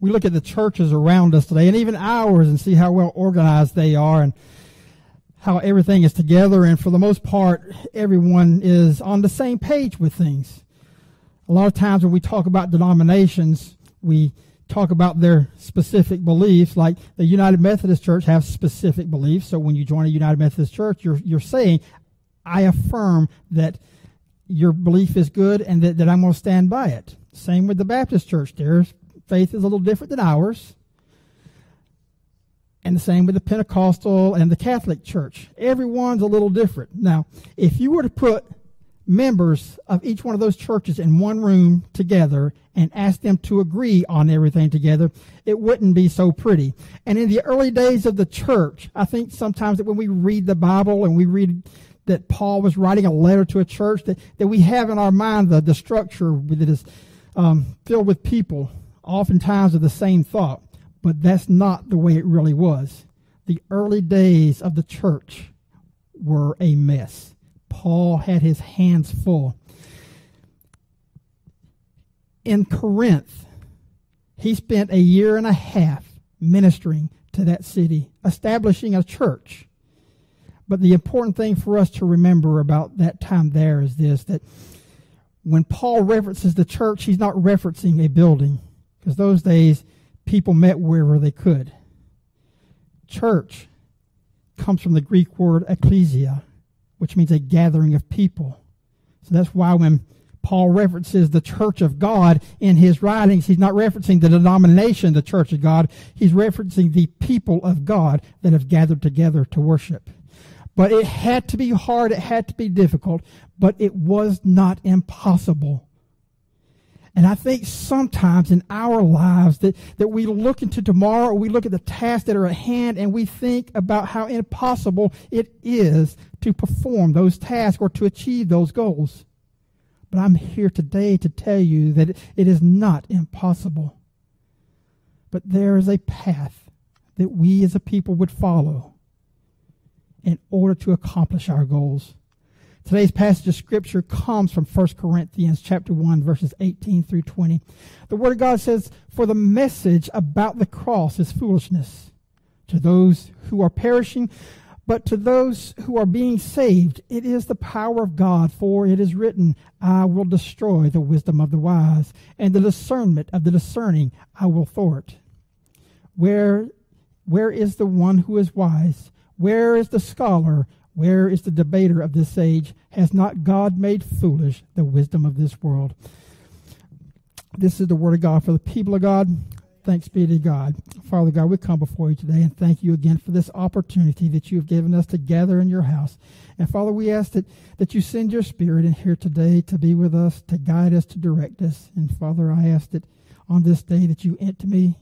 We look at the churches around us today and even ours and see how well organized they are and how everything is together. And for the most part, everyone is on the same page with things. A lot of times when we talk about denominations, we talk about their specific beliefs. Like the United Methodist Church has specific beliefs. So when you join a United Methodist Church, you're, you're saying, I affirm that your belief is good and that, that I'm going to stand by it. Same with the Baptist Church. Their faith is a little different than ours. And the same with the Pentecostal and the Catholic Church. Everyone's a little different. Now, if you were to put members of each one of those churches in one room together and ask them to agree on everything together, it wouldn't be so pretty. And in the early days of the church, I think sometimes that when we read the Bible and we read that Paul was writing a letter to a church, that, that we have in our mind the, the structure that is um, filled with people, oftentimes of the same thought. But that's not the way it really was. The early days of the church were a mess. Paul had his hands full. In Corinth, he spent a year and a half ministering to that city, establishing a church. But the important thing for us to remember about that time there is this that when Paul references the church, he's not referencing a building, because those days people met wherever they could. Church comes from the Greek word ecclesia, which means a gathering of people. So that's why when Paul references the church of God in his writings, he's not referencing the denomination, the church of God. He's referencing the people of God that have gathered together to worship. But it had to be hard, it had to be difficult, but it was not impossible. And I think sometimes in our lives that, that we look into tomorrow or we look at the tasks that are at hand and we think about how impossible it is to perform those tasks or to achieve those goals. But I'm here today to tell you that it is not impossible. But there is a path that we as a people would follow in order to accomplish our goals. Today's passage of scripture comes from 1 Corinthians chapter 1 verses 18 through 20. The word of God says, "For the message about the cross is foolishness to those who are perishing, but to those who are being saved, it is the power of God, for it is written, I will destroy the wisdom of the wise, and the discernment of the discerning I will thwart. Where where is the one who is wise? Where is the scholar? Where is the debater of this age? Has not God made foolish the wisdom of this world? This is the word of God for the people of God. Thanks be to God. Father God, we come before you today and thank you again for this opportunity that you have given us to gather in your house. And Father, we ask that, that you send your spirit in here today to be with us, to guide us, to direct us. And Father, I ask that on this day that you empty me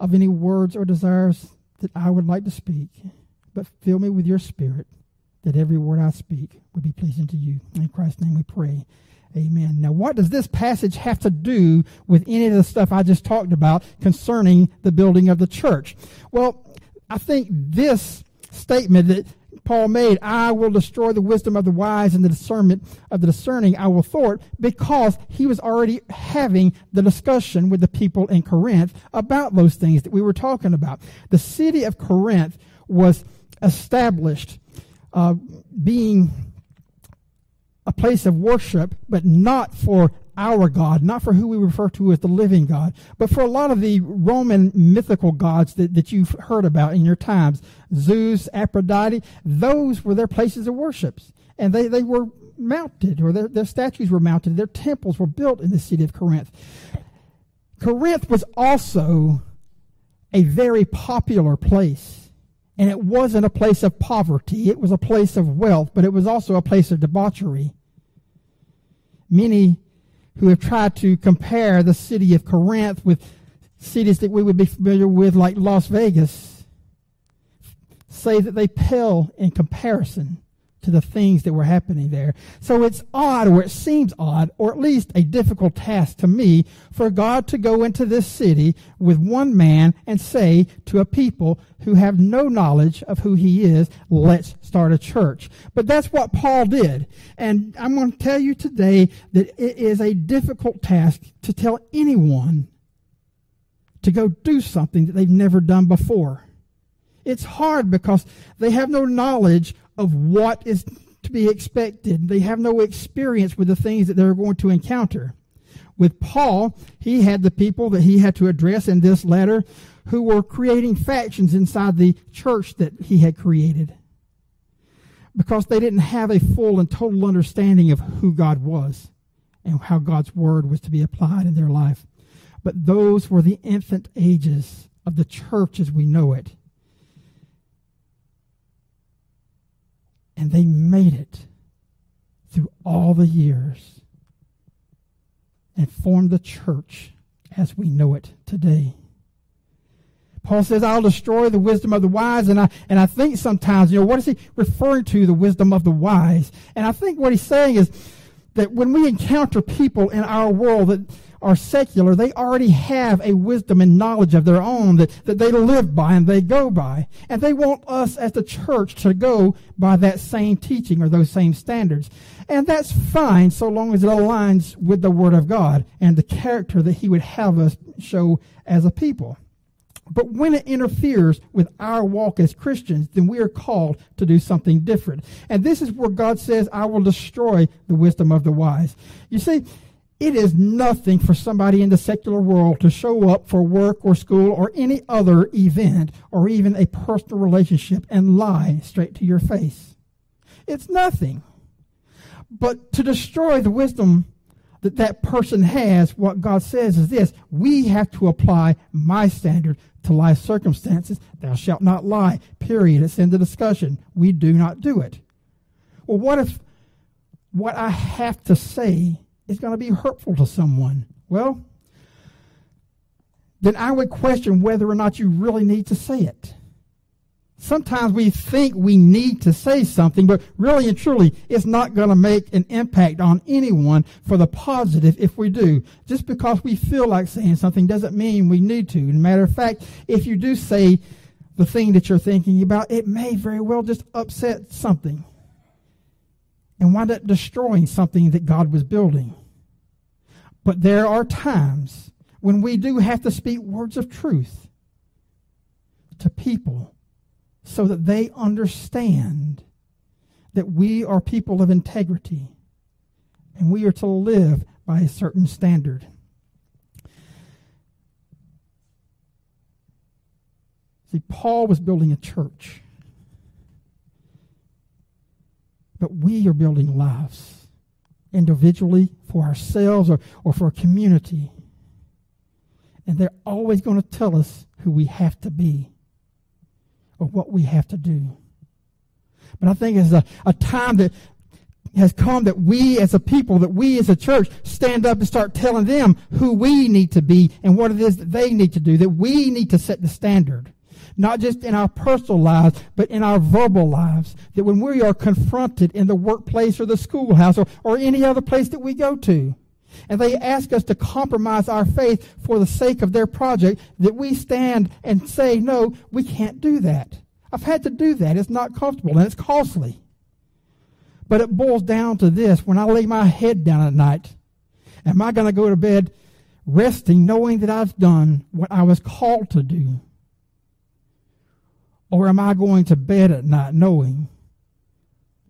of any words or desires that I would like to speak, but fill me with your spirit that every word I speak would be pleasing to you. In Christ's name we pray. Amen. Now, what does this passage have to do with any of the stuff I just talked about concerning the building of the church? Well, I think this statement that Paul made, I will destroy the wisdom of the wise and the discernment of the discerning I will thwart, because he was already having the discussion with the people in Corinth about those things that we were talking about. The city of Corinth was established uh, being a place of worship, but not for our God, not for who we refer to as the living God, but for a lot of the Roman mythical gods that, that you've heard about in your times. Zeus, Aphrodite, those were their places of worship. And they, they were mounted, or their, their statues were mounted, their temples were built in the city of Corinth. Corinth was also a very popular place and it wasn't a place of poverty, it was a place of wealth, but it was also a place of debauchery. Many who have tried to compare the city of Corinth with cities that we would be familiar with, like Las Vegas, say that they pale in comparison to the things that were happening there. So it's odd, or it seems odd, or at least a difficult task to me, for God to go into this city with one man and say to a people who have no knowledge of who he is, let's start a church. But that's what Paul did. And I'm going to tell you today that it is a difficult task to tell anyone to go do something that they've never done before. It's hard because they have no knowledge of what is to be expected. They have no experience with the things that they're going to encounter. With Paul, he had the people that he had to address in this letter who were creating factions inside the church that he had created because they didn't have a full and total understanding of who God was and how God's word was to be applied in their life. But those were the infant ages of the church as we know it. And they made it through all the years and formed the church as we know it today. Paul says, I'll destroy the wisdom of the wise. And I, and I think sometimes, you know, what is he referring to, the wisdom of the wise? And I think what he's saying is that when we encounter people in our world that are secular, they already have a wisdom and knowledge of their own that, that they live by and they go by. And they want us as the church to go by that same teaching or those same standards. And that's fine so long as it aligns with the Word of God and the character that He would have us show as a people. But when it interferes with our walk as Christians, then we are called to do something different. And this is where God says, I will destroy the wisdom of the wise. You see, it is nothing for somebody in the secular world to show up for work or school or any other event or even a personal relationship and lie straight to your face. It's nothing. But to destroy the wisdom that that person has, what God says is this we have to apply my standard to life circumstances. Thou shalt not lie. Period. It's in the discussion. We do not do it. Well, what if what I have to say is going to be hurtful to someone? Well, then I would question whether or not you really need to say it sometimes we think we need to say something, but really and truly, it's not going to make an impact on anyone for the positive if we do. Just because we feel like saying something doesn't mean we need to. Matter of fact, if you do say the thing that you're thinking about, it may very well just upset something and wind up destroying something that God was building. But there are times when we do have to speak words of truth to people so that they understand that we are people of integrity and we are to live by a certain standard. See, Paul was building a church, but we are building lives individually for ourselves or, or for a community. And they're always going to tell us who we have to be or what we have to do. But I think it's a, a time that has come that we as a people, that we as a church stand up and start telling them who we need to be and what it is that they need to do, that we need to set the standard. Not just in our personal lives, but in our verbal lives. That when we are confronted in the workplace or the schoolhouse or, or any other place that we go to, and they ask us to compromise our faith for the sake of their project, that we stand and say, no, we can't do that. I've had to do that. It's not comfortable and it's costly. But it boils down to this when I lay my head down at night, am I going to go to bed resting knowing that I've done what I was called to do? Or am I going to bed at night knowing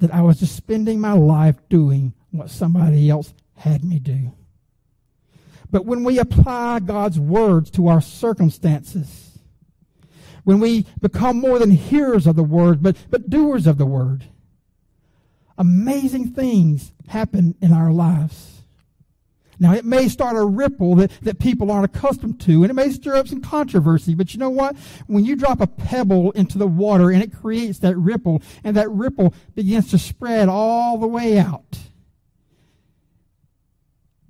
that I was just spending my life doing what somebody else had me do. But when we apply God's words to our circumstances, when we become more than hearers of the word, but, but doers of the word, amazing things happen in our lives. Now, it may start a ripple that, that people aren't accustomed to, and it may stir up some controversy, but you know what? When you drop a pebble into the water and it creates that ripple, and that ripple begins to spread all the way out,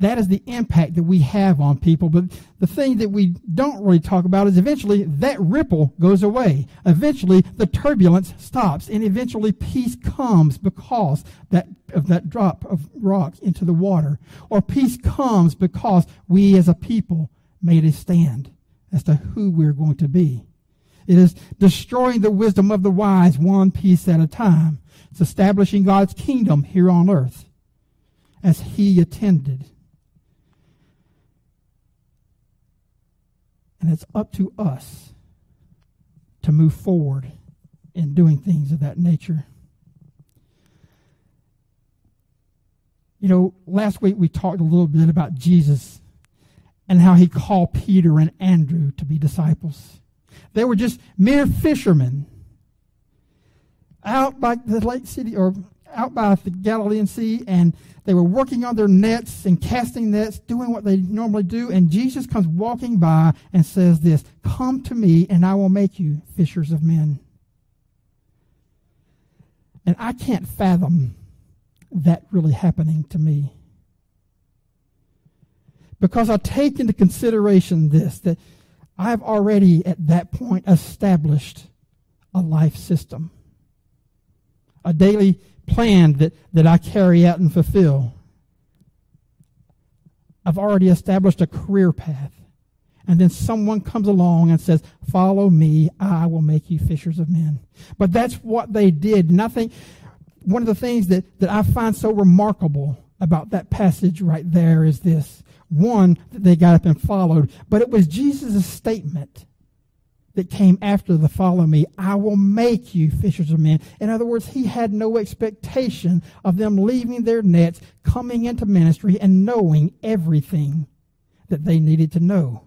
that is the impact that we have on people. But the thing that we don't really talk about is eventually that ripple goes away. Eventually the turbulence stops and eventually peace comes because that, of that drop of rock into the water. Or peace comes because we as a people made a stand as to who we're going to be. It is destroying the wisdom of the wise one piece at a time. It's establishing God's kingdom here on earth as he attended And it's up to us to move forward in doing things of that nature. You know, last week we talked a little bit about Jesus and how he called Peter and Andrew to be disciples. They were just mere fishermen out by the lake city or out by the Galilean Sea, and they were working on their nets and casting nets, doing what they normally do. And Jesus comes walking by and says, This, come to me, and I will make you fishers of men. And I can't fathom that really happening to me. Because I take into consideration this that I've already at that point established a life system, a daily plan that, that I carry out and fulfill. I've already established a career path. And then someone comes along and says, Follow me, I will make you fishers of men. But that's what they did. Nothing one of the things that, that I find so remarkable about that passage right there is this. One, that they got up and followed, but it was Jesus' statement that came after the follow me. I will make you fishers of men. In other words, he had no expectation of them leaving their nets, coming into ministry, and knowing everything that they needed to know.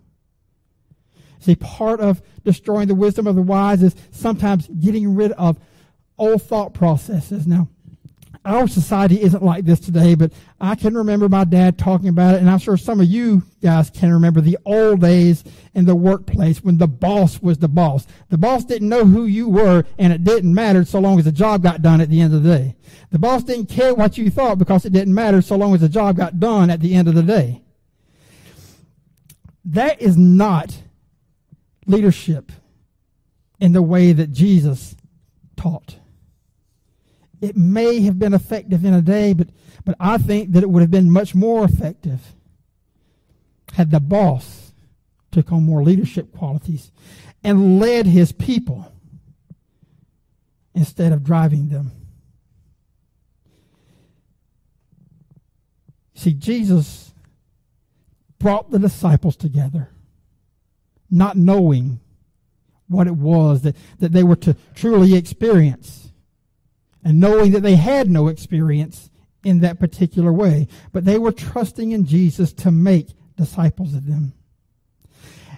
See, part of destroying the wisdom of the wise is sometimes getting rid of old thought processes. Now, our society isn't like this today, but I can remember my dad talking about it, and I'm sure some of you guys can remember the old days in the workplace when the boss was the boss. The boss didn't know who you were, and it didn't matter so long as the job got done at the end of the day. The boss didn't care what you thought because it didn't matter so long as the job got done at the end of the day. That is not leadership in the way that Jesus taught. It may have been effective in a day, but, but I think that it would have been much more effective had the boss took on more leadership qualities and led his people instead of driving them. See, Jesus brought the disciples together, not knowing what it was that, that they were to truly experience and knowing that they had no experience in that particular way, but they were trusting in Jesus to make disciples of them.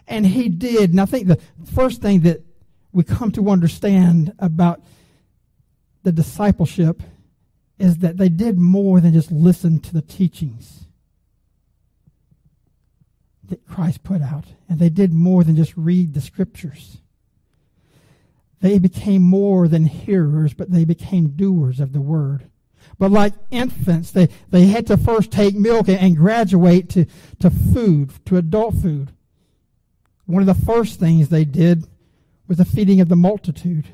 And he did. And I think the first thing that we come to understand about the discipleship is that they did more than just listen to the teachings that Christ put out. And they did more than just read the scriptures. They became more than hearers, but they became doers of the word. But like infants, they, they had to first take milk and graduate to, to food, to adult food. One of the first things they did was the feeding of the multitude.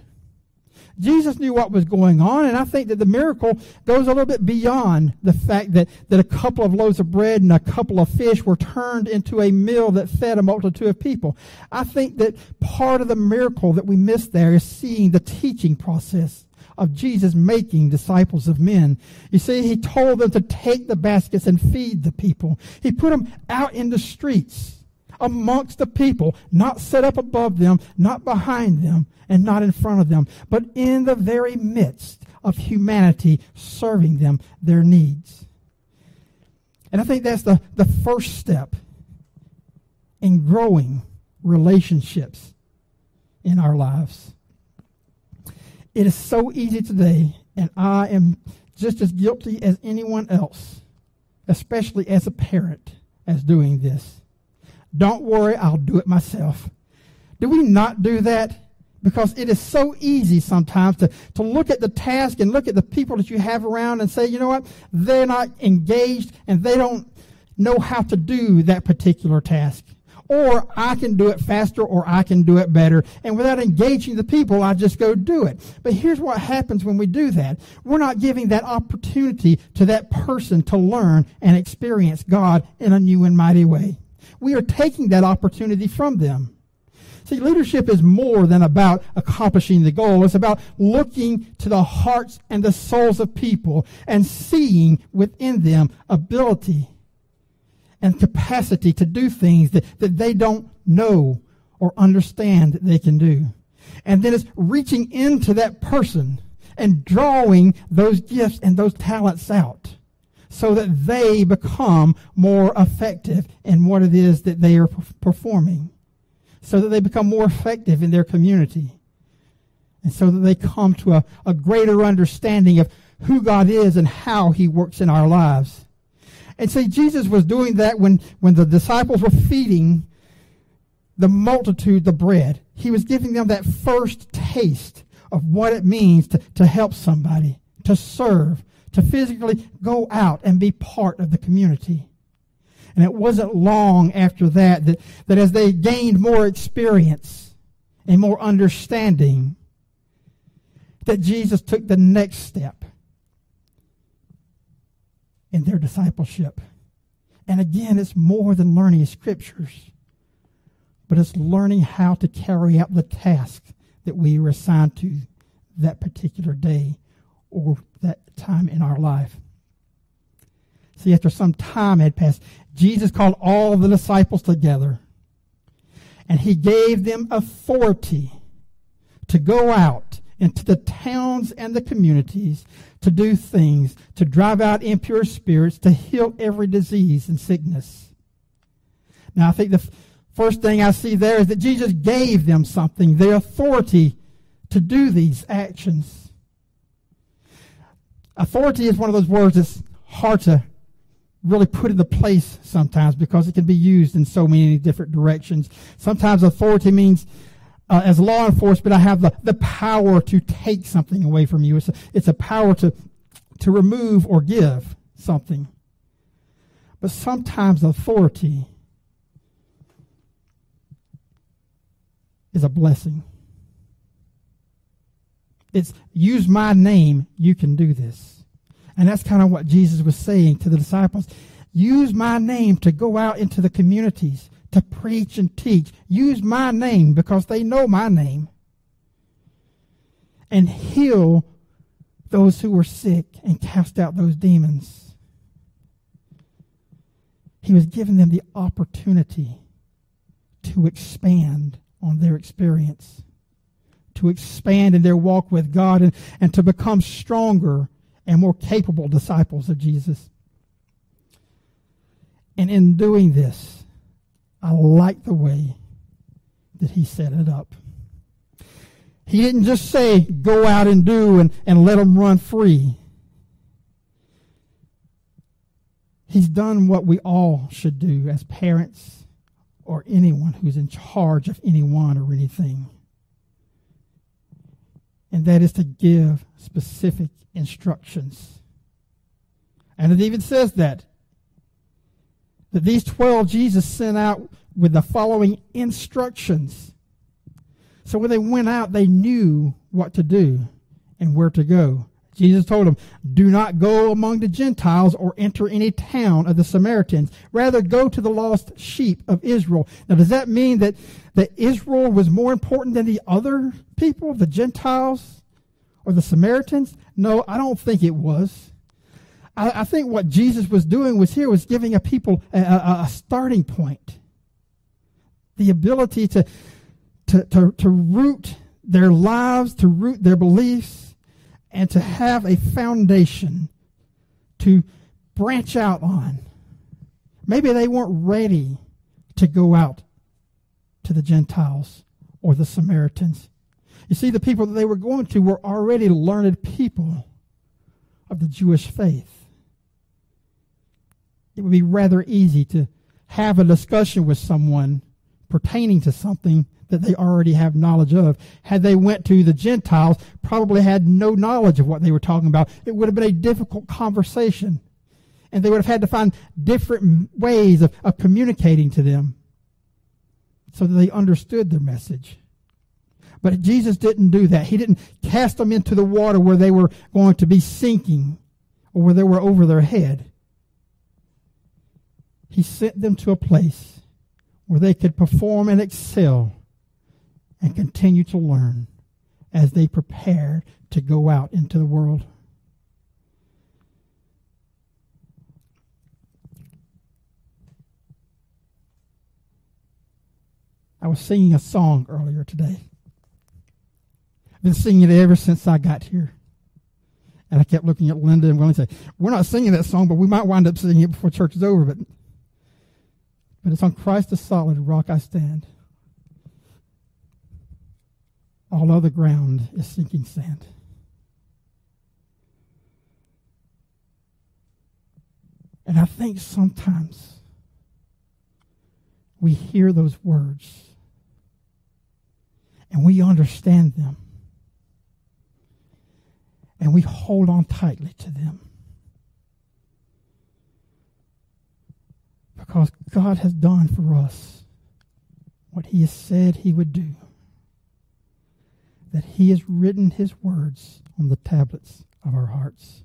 Jesus knew what was going on, and I think that the miracle goes a little bit beyond the fact that, that a couple of loaves of bread and a couple of fish were turned into a meal that fed a multitude of people. I think that part of the miracle that we miss there is seeing the teaching process of Jesus making disciples of men. You see, he told them to take the baskets and feed the people. He put them out in the streets amongst the people, not set up above them, not behind them, and not in front of them, but in the very midst of humanity, serving them their needs. And I think that's the, the first step in growing relationships in our lives. It is so easy today, and I am just as guilty as anyone else, especially as a parent, as doing this. Don't worry, I'll do it myself. Do we not do that? Because it is so easy sometimes to, to look at the task and look at the people that you have around and say, you know what, they're not engaged and they don't know how to do that particular task. Or I can do it faster or I can do it better. And without engaging the people, I just go do it. But here's what happens when we do that. We're not giving that opportunity to that person to learn and experience God in a new and mighty way we are taking that opportunity from them. See, leadership is more than about accomplishing the goal. It's about looking to the hearts and the souls of people and seeing within them ability and capacity to do things that, that they don't know or understand that they can do. And then it's reaching into that person and drawing those gifts and those talents out so that they become more effective in what it is that they are performing, so that they become more effective in their community, and so that they come to a, a greater understanding of who God is and how He works in our lives. And see, Jesus was doing that when, when the disciples were feeding the multitude the bread. He was giving them that first taste of what it means to, to help somebody, to serve, to physically go out and be part of the community. And it wasn't long after that that, that as they gained more experience and more understanding, that Jesus took the next step in their discipleship. And again, it's more than learning scriptures, but it's learning how to carry out the task that we were assigned to that particular day or that time in our life. See, after some time had passed, Jesus called all the disciples together and he gave them authority to go out into the towns and the communities to do things, to drive out impure spirits, to heal every disease and sickness. Now, I think the first thing I see there is that Jesus gave them something, the authority to do these actions. Authority is one of those words that's hard to really put into place sometimes because it can be used in so many different directions. Sometimes authority means uh, as law enforcement, I have the, the power to take something away from you. It's a, it's a power to, to remove or give something. But sometimes authority is a blessing. It's use my name, you can do this. And that's kind of what Jesus was saying to the disciples. Use my name to go out into the communities to preach and teach. Use my name because they know my name. And heal those who were sick and cast out those demons. He was giving them the opportunity to expand on their experience, to expand in their walk with God, and, and to become stronger and more capable disciples of Jesus. And in doing this, I like the way that he set it up. He didn't just say, go out and do and, and let them run free. He's done what we all should do as parents or anyone who's in charge of anyone or anything. And that is to give specific instructions. And it even says that that these 12 Jesus sent out with the following instructions. So when they went out, they knew what to do and where to go. Jesus told them, Do not go among the Gentiles or enter any town of the Samaritans. Rather, go to the lost sheep of Israel. Now, does that mean that, that Israel was more important than the other people, the Gentiles or the Samaritans? No, I don't think it was. I, I think what Jesus was doing was here was giving a people a, a, a starting point, the ability to, to, to, to root their lives, to root their beliefs, and to have a foundation to branch out on. Maybe they weren't ready to go out to the Gentiles or the Samaritans. You see, the people that they were going to were already learned people of the Jewish faith it would be rather easy to have a discussion with someone pertaining to something that they already have knowledge of. Had they went to the Gentiles, probably had no knowledge of what they were talking about. It would have been a difficult conversation. And they would have had to find different ways of, of communicating to them so that they understood their message. But Jesus didn't do that. He didn't cast them into the water where they were going to be sinking or where they were over their head. He sent them to a place where they could perform and excel and continue to learn as they prepared to go out into the world. I was singing a song earlier today. I've been singing it ever since I got here. And I kept looking at Linda and Willie and say, We're not singing that song, but we might wind up singing it before church is over. But, but it's on Christ the solid rock I stand. All other ground is sinking sand. And I think sometimes we hear those words and we understand them and we hold on tightly to them. Because God has done for us what He has said He would do. That He has written His words on the tablets of our hearts.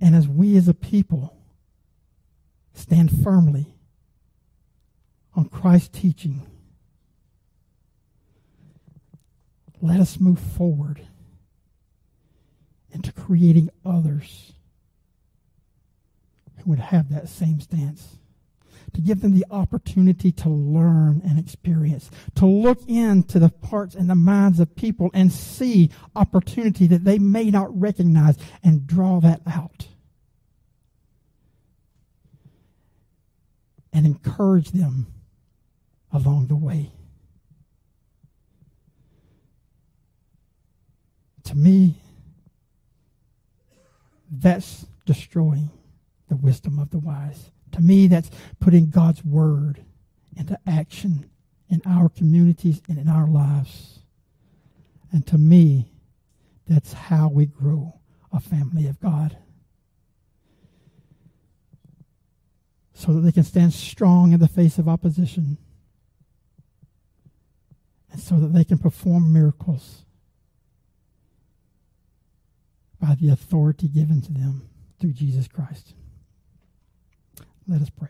And as we as a people stand firmly on Christ's teaching, let us move forward into creating others who would have that same stance. To give them the opportunity to learn and experience, to look into the parts and the minds of people and see opportunity that they may not recognize and draw that out. And encourage them along the way. To me, that's destroying the wisdom of the wise. To me, that's putting God's word into action in our communities and in our lives. And to me, that's how we grow a family of God. So that they can stand strong in the face of opposition. And so that they can perform miracles by the authority given to them through Jesus Christ. Let us pray.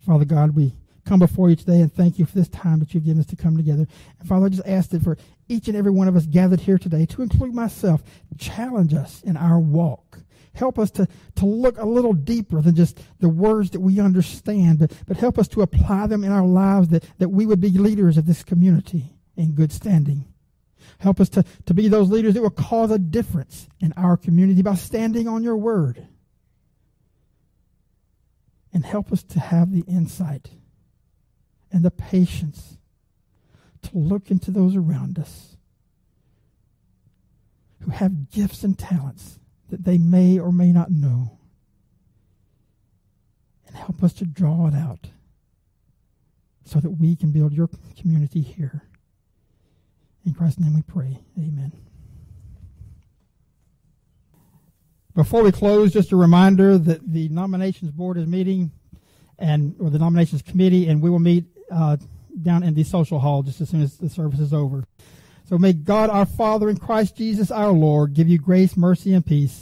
Father God, we come before you today and thank you for this time that you've given us to come together. And Father, I just ask that for each and every one of us gathered here today, to include myself, challenge us in our walk. Help us to, to look a little deeper than just the words that we understand, but, but help us to apply them in our lives that, that we would be leaders of this community in good standing. Help us to, to be those leaders that will cause a difference in our community by standing on your word. And help us to have the insight and the patience to look into those around us who have gifts and talents that they may or may not know. And help us to draw it out so that we can build your community here. In Christ's name we pray. Amen. Before we close, just a reminder that the nominations board is meeting and or the nominations committee, and we will meet uh, down in the social hall just as soon as the service is over. So may God our Father in Christ Jesus our Lord give you grace, mercy, and peace.